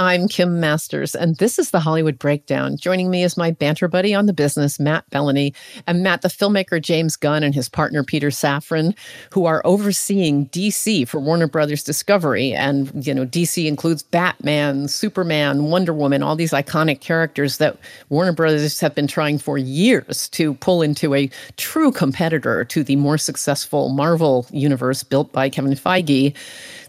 I'm Kim Masters, and this is the Hollywood Breakdown. Joining me is my banter buddy on the business, Matt Belloni. And Matt, the filmmaker James Gunn and his partner Peter Safran, who are overseeing DC for Warner Brothers Discovery. And, you know, DC includes Batman, Superman, Wonder Woman, all these iconic characters that Warner Brothers have been trying for years to pull into a true competitor to the more successful Marvel universe built by Kevin Feige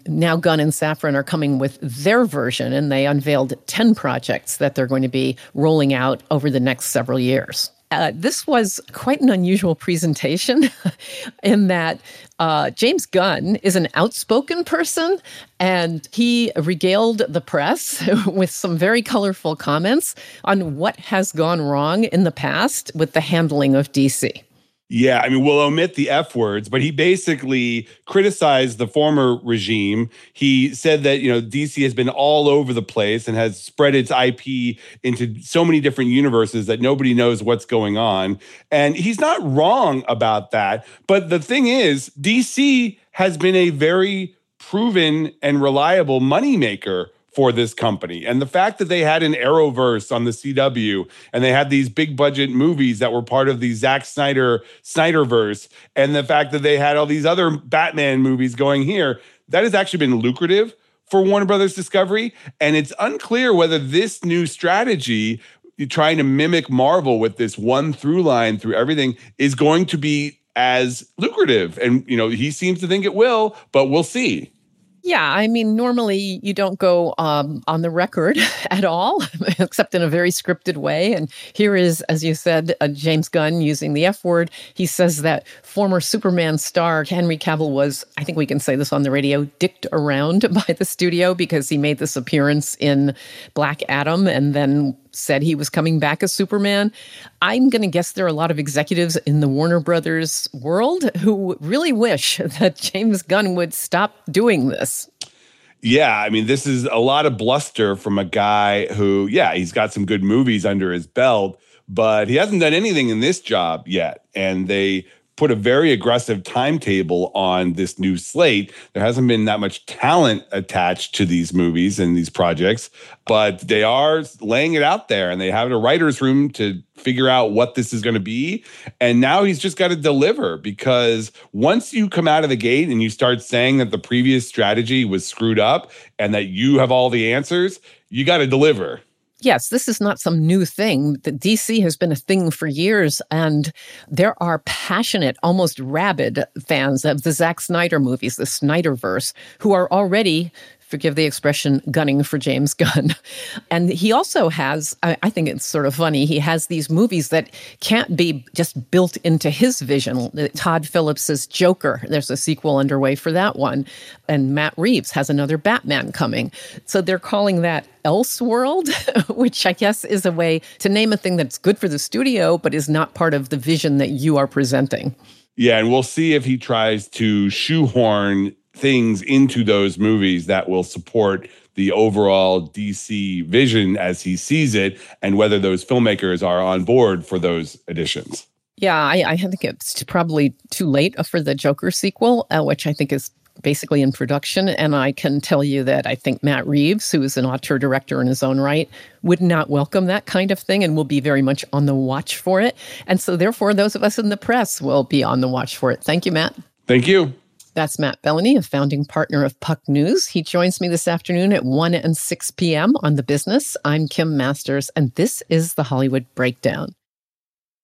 now Gunn and Safran are coming with their version, and they unveiled 10 projects that they're going to be rolling out over the next several years. Uh, this was quite an unusual presentation in that uh, James Gunn is an outspoken person and he regaled the press with some very colorful comments on what has gone wrong in the past with the handling of DC. Yeah, I mean, we'll omit the F words, but he basically criticized the former regime. He said that, you know, DC has been all over the place and has spread its IP into so many different universes that nobody knows what's going on. And he's not wrong about that. But the thing is, DC has been a very proven and reliable moneymaker for this company. And the fact that they had an Arrowverse on the CW and they had these big budget movies that were part of the Zack Snyder Snyderverse, and the fact that they had all these other Batman movies going here, that has actually been lucrative for Warner Brothers Discovery. And it's unclear whether this new strategy, trying to mimic Marvel with this one through line through everything, is going to be as lucrative. And, you know, he seems to think it will, but we'll see. Yeah, I mean, normally you don't go um, on the record at all, except in a very scripted way. And here is, as you said, uh, James Gunn using the F word. He says that former Superman star Henry Cavill was, I think we can say this on the radio, dicked around by the studio because he made this appearance in Black Adam and then said he was coming back as Superman. I'm going to guess there are a lot of executives in the Warner Brothers world who really wish that James Gunn would stop doing this. Yeah, I mean, this is a lot of bluster from a guy who, yeah, he's got some good movies under his belt, but he hasn't done anything in this job yet. And they put a very aggressive timetable on this new slate. There hasn't been that much talent attached to these movies and these projects, but they are laying it out there and they have a writer's room to figure out what this is going to be. And now he's just got to deliver because once you come out of the gate and you start saying that the previous strategy was screwed up and that you have all the answers, you got to deliver yes, this is not some new thing. The DC has been a thing for years, and there are passionate, almost rabid fans of the Zack Snyder movies, the Snyderverse, who are already forgive the expression, gunning for James Gunn. And he also has, I, think it's sort of funny, he has these movies that can't be just built into his vision. Todd Phillips's Joker, there's a sequel underway for that one. And Matt Reeves has another Batman coming. So they're calling that Elseworld, which I guess is a way to name a thing that's good for the studio, but is not part of the vision that you are presenting. Yeah, and we'll see if he tries to shoehorn things into those movies that will support the overall DC vision as he sees it, and whether those filmmakers are on board for those additions. Yeah, I, I think it's probably too late for the Joker sequel, uh, which I think is basically in production. And I can tell you that I think Matt Reeves, who is an auteur director in his own right, would not welcome that kind of thing and will be very much on the watch for it. And so, therefore, those of us in the press will be on the watch for it. Thank you, Matt. Thank you. That's Matt Belloni, a founding partner of Puck News. He joins me this afternoon at 1 and 6 p.m. on The Business. I'm Kim Masters, and this is the Hollywood Breakdown.